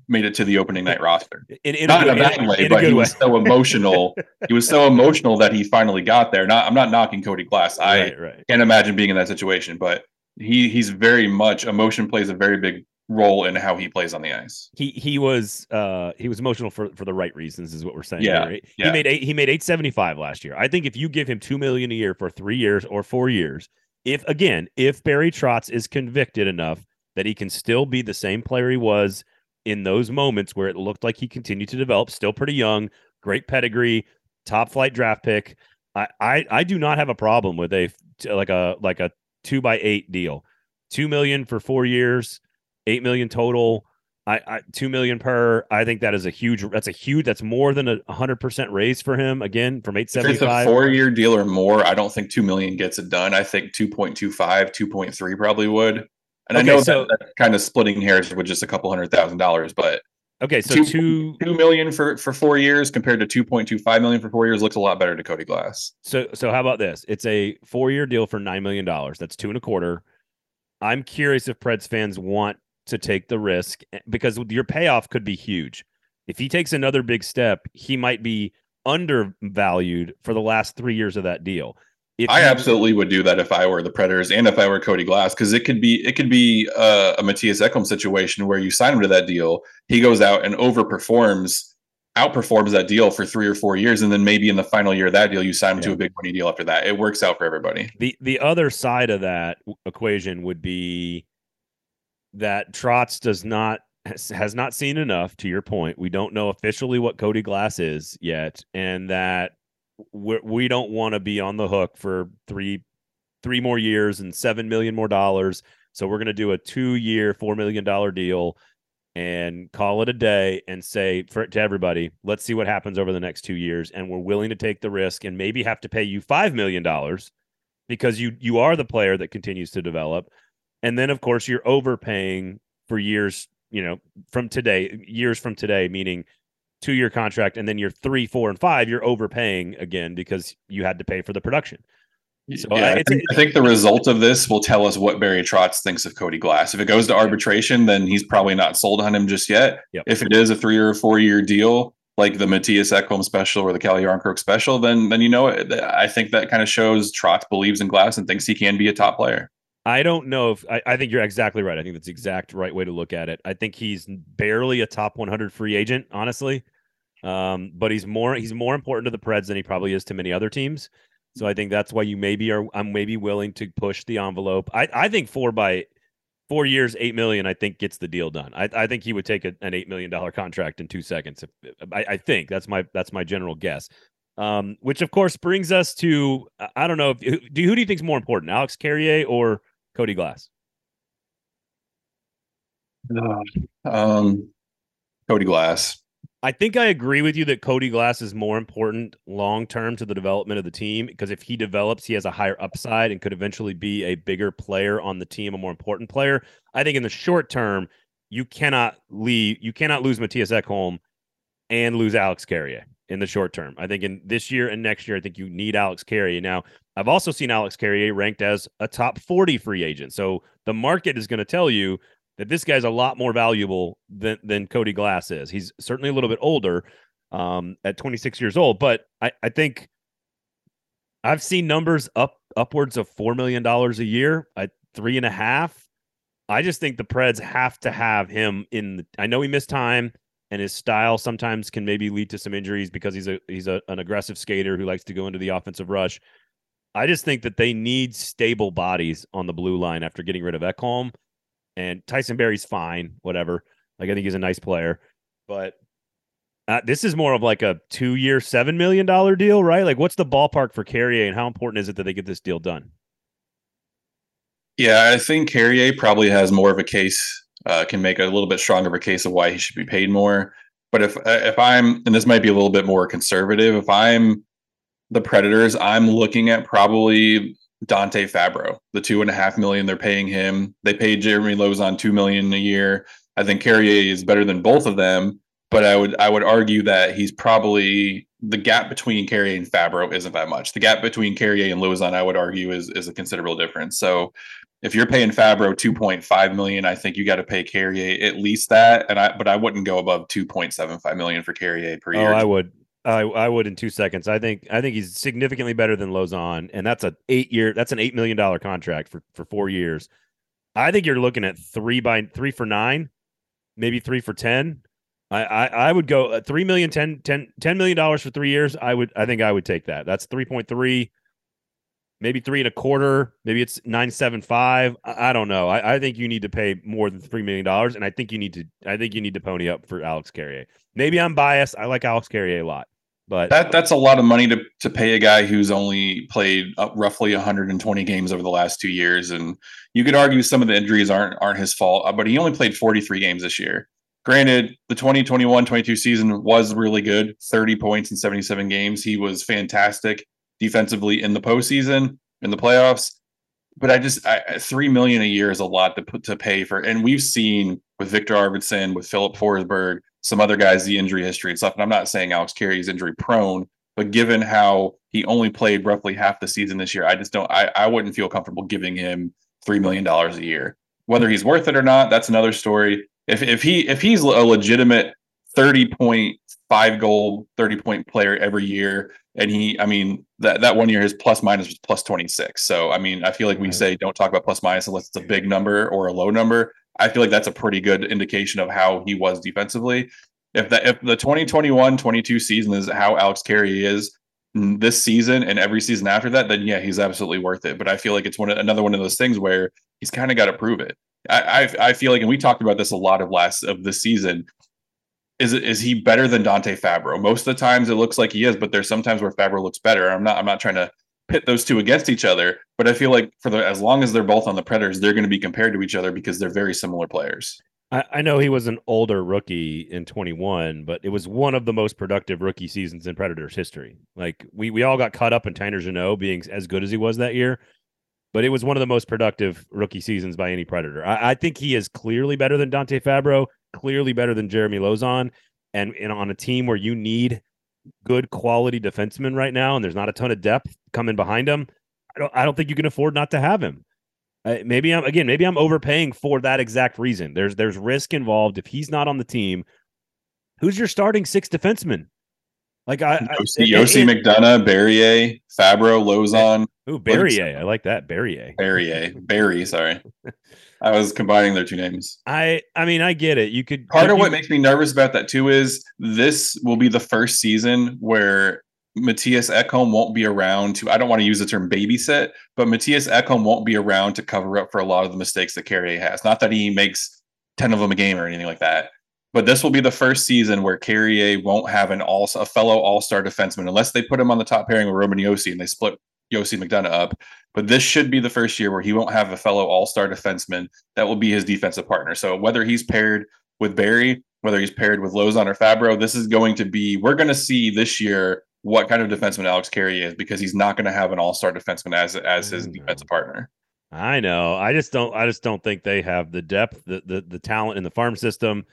made it to the opening night roster. In, in not a, in a bad way, but he was so emotional. he was so emotional that he finally got there. Not I'm not knocking Cody Glass. I right, right. can't imagine being in that situation, but he he's very much emotion plays a very big role in how he plays on the ice. He he was uh he was emotional for for the right reasons is what we're saying. Yeah, here. yeah. He made eight he made 875 last year. I think if you give him 2 million a year for 3 years or 4 years, if again, if Barry Trotz is convicted enough that he can still be the same player he was in those moments where it looked like he continued to develop, still pretty young, great pedigree, top flight draft pick. I, I, I do not have a problem with a like a like a two by eight deal. Two million for four years, eight million total. I, I two million per. I think that is a huge. That's a huge. That's more than a hundred percent raise for him. Again, from eight seventy five. Four year deal or more. I don't think two million gets it done. I think 2.25, 2.3 probably would. And okay, I know so, that, that's kind of splitting hairs with just a couple hundred thousand dollars, but okay, so two, two two million for for four years compared to two point two five million for four years looks a lot better to Cody Glass. So so how about this? It's a four year deal for nine million dollars. That's two and a quarter. I'm curious if Preds fans want to take the risk eh, because your payoff could be huge. If he takes another big step, he might be undervalued for the last three years of that deal. If I absolutely would do that if I were the Predators and if I were Cody Glass because it could be it could be uh, a Matthias Ekholm situation where you sign him to that deal, he goes out and overperforms outperforms that deal for three or four years, and then maybe in the final year of that deal, you sign him Yeah. to a big money deal after that. It works out for everybody. The the other side of that equation would be that Trotz does not has not seen enough. To your point, we don't know officially what Cody Glass is yet, and that we're, we don't want to be on the hook for three three more years and seven million more dollars. So we're going to do a two year, four million dollar deal and call it a day and say for to everybody, let's see what happens over the next two years, and we're willing to take the risk and maybe have to pay you five million dollars because you you are the player that continues to develop, and then of course you're overpaying for years, you know, from today, years from today, meaning two year contract, and then you're three, four, and five, you're overpaying again because you had to pay for the production. So, yeah, I, think, I think the result of this will tell us what Barry Trotz thinks of Cody Glass. If it goes to arbitration, then he's probably not sold on him just yet. Yep. If it is a three or four year deal, like the Matthias Ekholm special or the Calle Jarnkrok special, then then you know it. I think that kind of shows Trotz believes in Glass and thinks he can be a top player. I don't know if I, I think you're exactly right. I think that's the exact right way to look at it. I think he's barely a top 100 free agent, honestly. Um, but he's more he's more important to the Preds than he probably is to many other teams. So I think that's why you maybe are I'm maybe willing to push the envelope. I, I think four by four years, eight million, I think gets the deal done. I, I think he would take a, an eight million dollar contract in two seconds. If, I, I think that's my that's my general guess. Um, which of course brings us to I- don't know if who do who do you think is more important, Alex Carrier or Cody Glass? Um, Cody Glass. I think I agree with you that Cody Glass is more important long term to the development of the team because if he develops, he has a higher upside and could eventually be a bigger player on the team, a more important player. I think in the short term, you cannot leave, you cannot lose Matthias Ekholm and lose Alex Carrier in the short term. I think in this year and next year, I think you need Alex Carrier. Now, I've also seen Alex Carrier ranked as a top 40 free agent. So the market is going to tell you that this guy's a lot more valuable than than Cody Glass is. He's certainly a little bit older um, at 26 years old, but I, I think I've seen numbers up upwards of four million dollars a year at three and a half. I just think the Preds have to have him in. The, I know he missed time, and his style sometimes can maybe lead to some injuries because he's a he's a, an aggressive skater who likes to go into the offensive rush. I just think that they need stable bodies on the blue line after getting rid of Ekholm. And Tyson Barrie's fine, whatever. Like I think he's a nice player, but uh, this is more of like a two-year, seven million dollar deal, right? Like, what's the ballpark for Carrier, and how important is it that they get this deal done? Yeah, I think Carrier probably has more of a case, uh, can make a little bit stronger of a case of why he should be paid more. But if if I'm, and this might be a little bit more conservative, if I'm the Predators, I'm looking at probably Dante Fabbro, the two and a half million they're paying him. They paid Jeremy Lauzon two million a year. I think Carrier is better than both of them, but I would I would argue that he's probably the gap between Carrier and Fabbro isn't that much. The gap between Carrier and Lauzon, I would argue, is is a considerable difference. So if you're paying Fabbro 2.5 million, I think you got to pay Carrier at least that. And I but I wouldn't go above 2.75 million for Carrier per year. Oh, year. I would. I, I would in two seconds. I think I think he's significantly better than Lauzon, and that's a eight year. That's an eight million dollar contract for for four years. I think you're looking at three by three for nine, maybe three for ten. I I, I would go uh, three million, 10, 10, 10 million dollars for three years. I would. I think I would take that. That's three point three, maybe three and a quarter. Maybe it's nine seven five. I, I don't know. I, I think you need to pay more than three million dollars, and I think you need to. I think you need to pony up for Alex Carrier. Maybe I'm biased. I like Alex Carrier a lot, but That that's a lot of money to to pay a guy who's only played roughly 120 games over the last two years, and you could argue some of the injuries aren't aren't his fault, uh, but he only played 43 games this year. Granted, the 2021-22 season was really good, 30 points in 77 games. He was fantastic defensively in the postseason, in the playoffs. But I just I, three million a year is a lot to put to pay for, and we've seen with Victor Arvidsson, with Filip Forsberg, some other guys, the injury history and stuff. And I'm not saying Alex Carrier is injury prone, but given how he only played roughly half the season this year, I just don't. I I wouldn't feel comfortable giving him three million dollars a year. Whether he's worth it or not, that's another story. If if he if he's a legitimate thirty point five goal, thirty point player every year, and he, I mean, that that one year his plus minus was plus twenty six. So I mean, I feel like we Right. say don't talk about plus minus unless it's a big number or a low number. I feel like that's a pretty good indication of how he was defensively. If that if the 2021-22 season is how Alex Carrier is this season and every season after that, then yeah, he's absolutely worth it. But I feel like it's one another one of those things where he's kind of got to prove it. I, I I feel like, and we talked about this a lot of last of this season. Is is he better than Dante Fabbro? Most of the times it looks like he is, but there's sometimes where Fabbro looks better. I'm not I'm not trying to pit those two against each other, but I feel like for the as long as they're both on the Predators, they're going to be compared to each other because they're very similar players. I, I know he was an older rookie in 21, but it was one of the most productive rookie seasons in Predators history. Like we we all got caught up in Tanner Jeannot being as good as he was that year, but it was one of the most productive rookie seasons by any Predator. I, I think he is clearly better than Dante Fabbro, clearly better than Jeremy Lauzon, and, and on a team where you need good quality defensemen right now, and there's not a ton of depth coming behind him. I don't I don't think you can afford not to have him. Uh, maybe I'm again, maybe I'm overpaying for that exact reason. There's there's risk involved. If he's not on the team, who's your starting six defenseman? Like I, i Josi McDonagh, Barrier, Fabbro, Lauzon. Ooh, Barrier. I like that. Barrier. Barrier. Barrie, sorry. I was combining their two names. I I mean, I get it. You could part of what makes me nervous about that too is this will be the first season where Matthias Ekholm won't be around to, I don't want to use the term babysit, but Matthias Ekholm won't be around to cover up for a lot of the mistakes that Carrier has. Not that he makes 10 of them a game or anything like that. But this will be the first season where Carrier won't have an all a fellow all star defenseman unless they put him on the top pairing with Roman Josi and they split Josi McDonagh up. But this should be the first year where he won't have a fellow all star defenseman that will be his defensive partner. So whether he's paired with Barrie, whether he's paired with Lauzon or Fabbro, this is going to be, we're going to see this year what kind of defenseman Alex Carrier is because he's not going to have an all-star defenseman as as his mm-hmm. defensive partner. I know. I just don't. I just don't think they have the depth, the the, the talent in the farm system.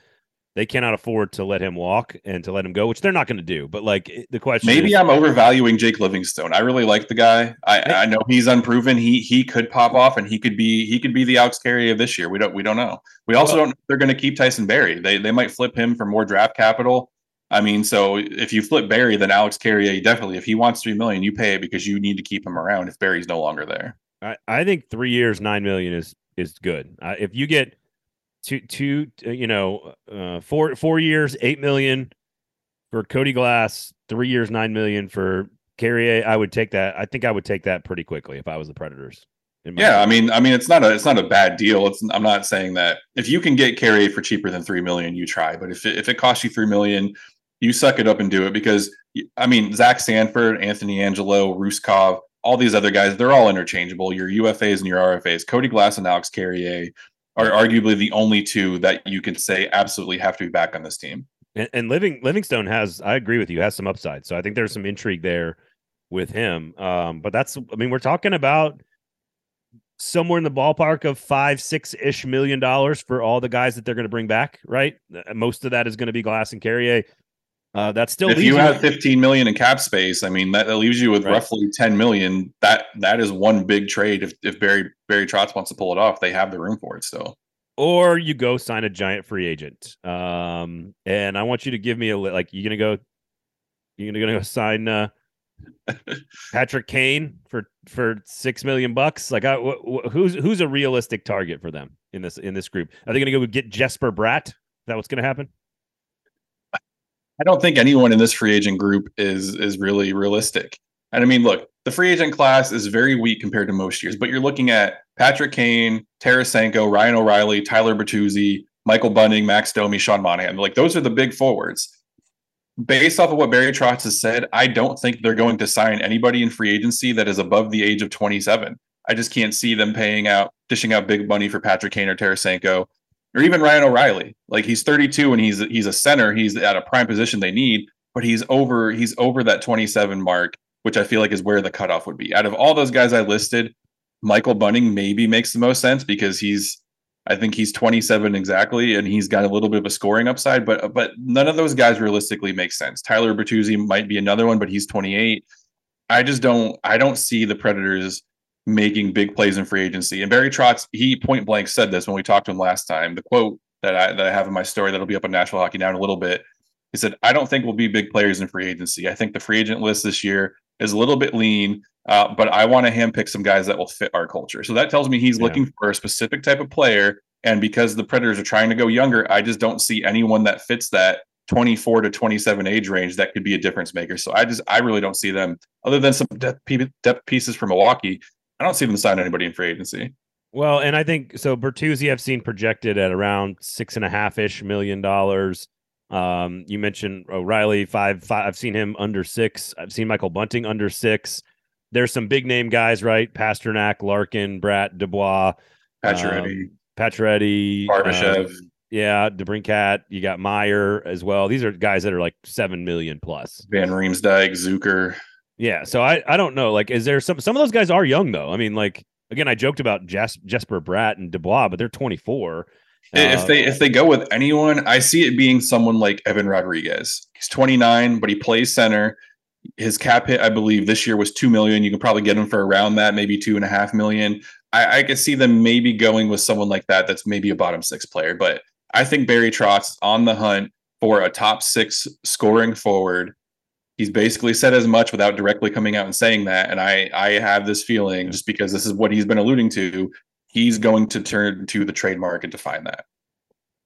They cannot afford to let him walk and to let him go, which they're not going to do. But like the question, maybe is, I'm overvaluing Jake Livingstone. I really like the guy. I, I, I know he's unproven. He he could pop off and he could be he could be the Alex Carrier of this year. We don't we don't know. We also well, don't. Know they're going to keep Tyson Barrie. They they might flip him for more draft capital. I mean, so if you flip Barrie, then Alex Carrier definitely, if he wants three million, you pay it because you need to keep him around if Barrie's no longer there. I, I think three years, nine million is is good. Uh, if you get two two, uh, you know, uh, four four years, eight million for Cody Glass, three years, nine million for Carrier, I would take that. I think I would take that pretty quickly if I was the Predators. Yeah, I mean, I mean, it's not a it's not a bad deal. It's I'm not saying that if you can get Carrier for cheaper than three million, you try. But if it, if it costs you three million, you suck it up and do it because I mean Zach Sanford, Anthony Angello, Ruskov, all these other guys, they're all interchangeable. Your UFAs and your RFAs. Cody Glass and Alex Carrier are arguably the only two that you can say absolutely have to be back on this team. And, and Living Livingstone has, I agree with you, has some upside. So I think there's some intrigue there with him. Um, but that's, I mean, we're talking about somewhere in the ballpark of five, six ish million dollars for all the guys that they're going to bring back, right? Most of that is going to be Glass and Carrier. Uh, that still if you have 15 million in cap space, I mean that, that leaves you with right. roughly 10 million. That that is one big trade. If if Barry Barry Trotz wants to pull it off, they have the room for it still. Or you go sign a giant free agent. Um, and I want you to give me a like. You gonna go? You gonna go sign uh, Patrick Kane for for six million bucks? Like, I, wh- wh- who's who's a realistic target for them in this in this group? Are they gonna go get Jesper Bratt? Is that what's gonna happen? I don't think anyone in this free agent group is is really realistic. And I mean, look, the free agent class is very weak compared to most years, but you're looking at Patrick Kane, Tarasenko, Ryan O'Reilly, Tyler Bertuzzi, Michael Bunting, Max Domi, Sean Monahan. Like those are the big forwards. Based off of what Barry Trotz has said, I don't think they're going to sign anybody in free agency that is above the age of 27. I just can't see them paying out, dishing out big money for Patrick Kane or Tarasenko or even Ryan O'Reilly. Like he's 32 and he's he's a center. He's at a prime position they need, but he's over he's over that 27 mark, which I feel like is where the cutoff would be. Out of all those guys I listed, Michael Bunting maybe makes the most sense because he's I think he's 27 exactly, and he's got a little bit of a scoring upside, but but none of those guys realistically make sense. Tyler Bertuzzi might be another one, but he's 28. I just don't I don't see the Predators making big plays in free agency. And Barry Trotz, he point blank said this when we talked to him last time. The quote that I that I have in my story that'll be up on National Hockey Now in a little bit. He said, "I don't think we'll be big players in free agency. I think the free agent list this year is a little bit lean, uh, but I want to handpick some guys that will fit our culture." So that tells me he's yeah. looking for a specific type of player. And because the Predators are trying to go younger, I just don't see anyone that fits that 24 to 27 age range that could be a difference maker. So I just I really don't see them other than some depth, depth pieces for Milwaukee. I don't see them sign anybody in free agency. Well, and I think so. Bertuzzi, I've seen projected at around six and a half ish million dollars. Um, you mentioned O'Reilly five, five. I've seen him under six. I've seen Michael Bunting under six. There's some big name guys, right? Pastrnak, Larkin, Bratt, Dubois, Pacioretty, um, Pacioretty, Barbashev. Um, yeah, DeBrincat. You got Meier as well. These are guys that are like seven million plus. Van Riemsdyk, Zucker. Yeah, so I I don't know. Like, is there some some of those guys are young though? I mean, like again, I joked about Jas- Jesper Bratt and Dubois, but they're 24. If uh, they if they go with anyone, I see it being someone like Evan Rodrigues. He's 29, but he plays center. His cap hit, I believe, this year was two million. You can probably get him for around that, maybe two and a half million. I, I could see them maybe going with someone like that. That's maybe a bottom six player, but I think Barry Trotz is on the hunt for a top six scoring forward. He's basically said as much without directly coming out and saying that. And I I have this feeling just because this is what he's been alluding to, he's going to turn to the trade market to find that.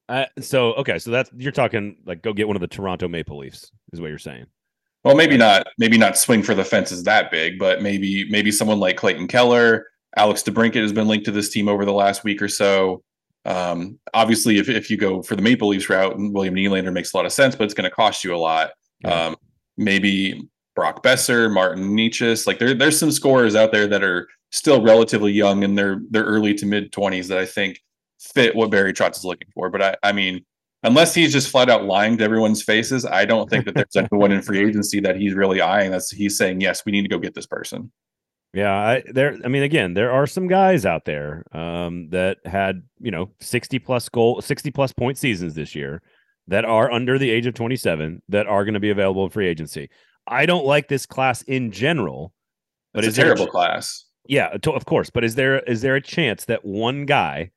Uh, so okay, so that's you're talking like go get one of the Toronto Maple Leafs is what you're saying. Well, maybe not maybe not swing for the fences that big, but maybe maybe someone like Clayton Keller, Alex DeBrincat has been linked to this team over the last week or so. Um, obviously, if, if you go for the Maple Leafs route, and William Nylander makes a lot of sense, but it's going to cost you a lot. Yeah. Um, maybe Brock Boeser, Martin Necas, like there, there's some scorers out there that are still relatively young in their their early to mid 20s that I think fit what Barry Trotz is looking for. But I, I mean, unless he's just flat out lying to everyone's faces, I don't think that there's anyone in free agency that he's really eyeing. That's he's saying, yes, we need to go get this person. Yeah, I there I mean again, there are some guys out there um that had, you know, 60 plus goal 60 plus point seasons this year that are under the age of 27 that are going to be available in free agency. I don't like this class in general, but it's a terrible a, class. Yeah, of course, but is there is there a chance that one guy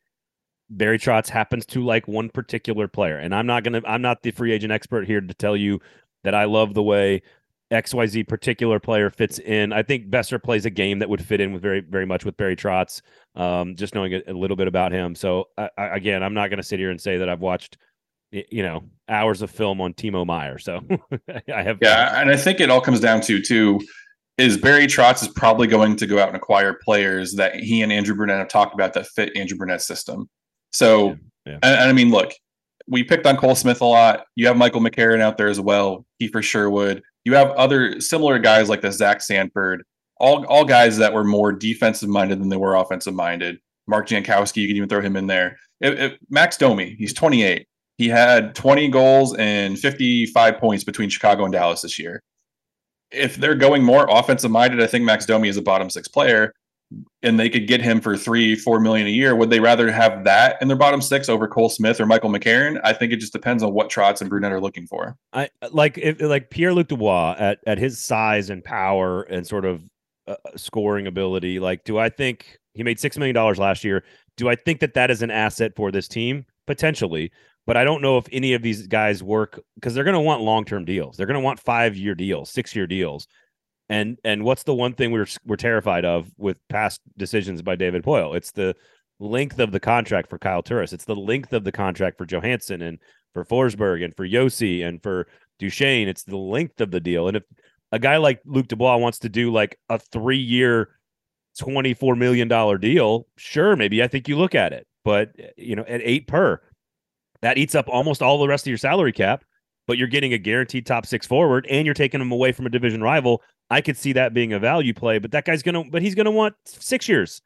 Barry Trotz happens to like one particular player? And I'm not going to I'm not the free agent expert here to tell you that I love the way XYZ particular player fits in. I think Boeser plays a game that would fit in with very, very much with Barry Trotz, um, just knowing a, a, little bit about him. So, I, I, again, I'm not going to sit here and say that I've watched, you know, hours of film on Timo Meier. So, I have. Yeah. And I think it all comes down to, too, is Barry Trotz is probably going to go out and acquire players that he and Andrew Brunette have talked about that fit Andrew Brunette's system. So, yeah, yeah. And, and I mean, look, we picked on Cole Smith a lot. You have Michael McCarron out there as well. He for sure would. You have other similar guys like the Zach Sanford, all all guys that were more defensive minded than they were offensive minded. Mark Jankowski, you can even throw him in there. It, it, Max Domi, he's 28. He had 20 goals and 55 points between Chicago and Dallas this year. If they're going more offensive minded, I think Max Domi is a bottom six player and they could get him for three, four million a year, would they rather have that in their bottom six over Cole Smith or Michael McCarron? I think it just depends on what Trotz and Brunette are looking for. I like if like Pierre Luc Dubois at at his size and power and sort of uh, uh, scoring ability. Like, do I think he made six million dollars last year? Do I think that that is an asset for this team potentially? But I don't know if any of these guys work because they're going to want long term deals. They're going to want five year deals, six year deals. And and what's the one thing we're we're terrified of with past decisions by David Poile? It's the length of the contract for Kyle Turris. It's the length of the contract for Johansen and for Forsberg and for Josi and for Duchene. It's the length of the deal. And if a guy like Luc Dubois wants to do like a three year, $24 million deal, sure, maybe I think you look at it. But, eh, you know, at eight per, that eats up almost all the rest of your salary cap, but you're getting a guaranteed top six forward and you're taking him away from a division rival I could see that being a value play, but that guy's gonna, but he's gonna want six years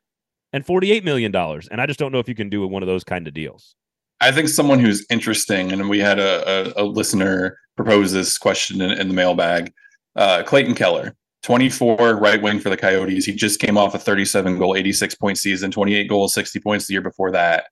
and forty-eight million dollars, and I just don't know if you can do one of those kind of deals. I think someone who's interesting, and we had a, a, a listener propose this question in, in the mailbag. Uh, Clayton Keller, 24 right wing for the Coyotes. He just came off a 37 goal, 86 point season, 28 goals, 60 points the year before that.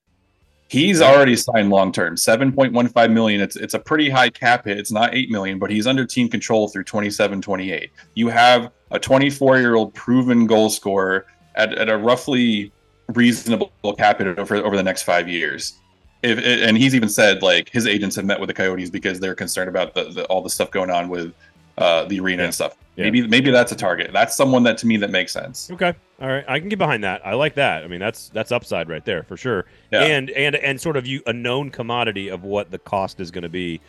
He's already signed long term, 7.15 million. It's it's a pretty high cap hit. It's not 8 million, but he's under team control through 27 28. You have a 24 year old proven goal scorer at, at a roughly reasonable cap hit over, over the next five years. If, and he's even said like his agents have met with the Coyotes because they're concerned about the, the all the stuff going on with uh, the arena yeah. and stuff. Yeah. Maybe maybe that's a target. That's someone that to me that makes sense. Okay. All right. I can get behind that. I like that. I mean, that's that's upside right there for sure. Yeah. And and and sort of you a known commodity of what the cost is going to be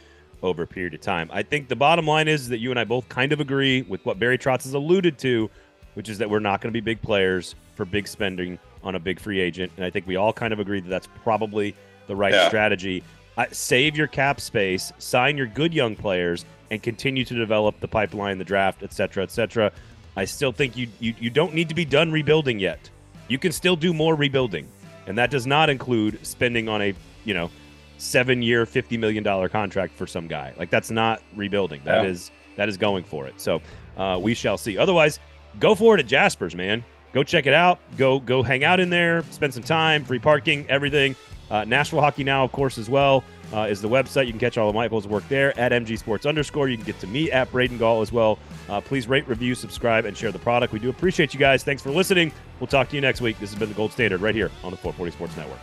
over a period of time. I think the bottom line is that you and I both kind of agree with what Barry Trotz has alluded to, which is that we're not going to be big players for big spending on a big free agent. And I think we all kind of agree that that's probably the right yeah. strategy. Uh, save your cap space, sign your good young players, and continue to develop the pipeline, the draft, et cetera, et cetera. I still think you, you you don't need to be done rebuilding yet. You can still do more rebuilding, and that does not include spending on a you know seven year, fifty million dollar contract for some guy. Like that's not rebuilding. That yeah. is that is going for it. So uh, we shall see. Otherwise, go for it at Jasper's, man. Go check it out. Go go hang out in there. Spend some time. Free parking. Everything. Uh, Nashville Hockey Now, of course, as well uh, is the website. You can catch all of Michael's work there at MG Sports underscore. You can get to me at Braden Gall as well. Uh, please rate, review, subscribe, and share the product. We do appreciate you guys. Thanks for listening. We'll talk to you next week. This has been the Gold Standard right here on the 440 Sports Network.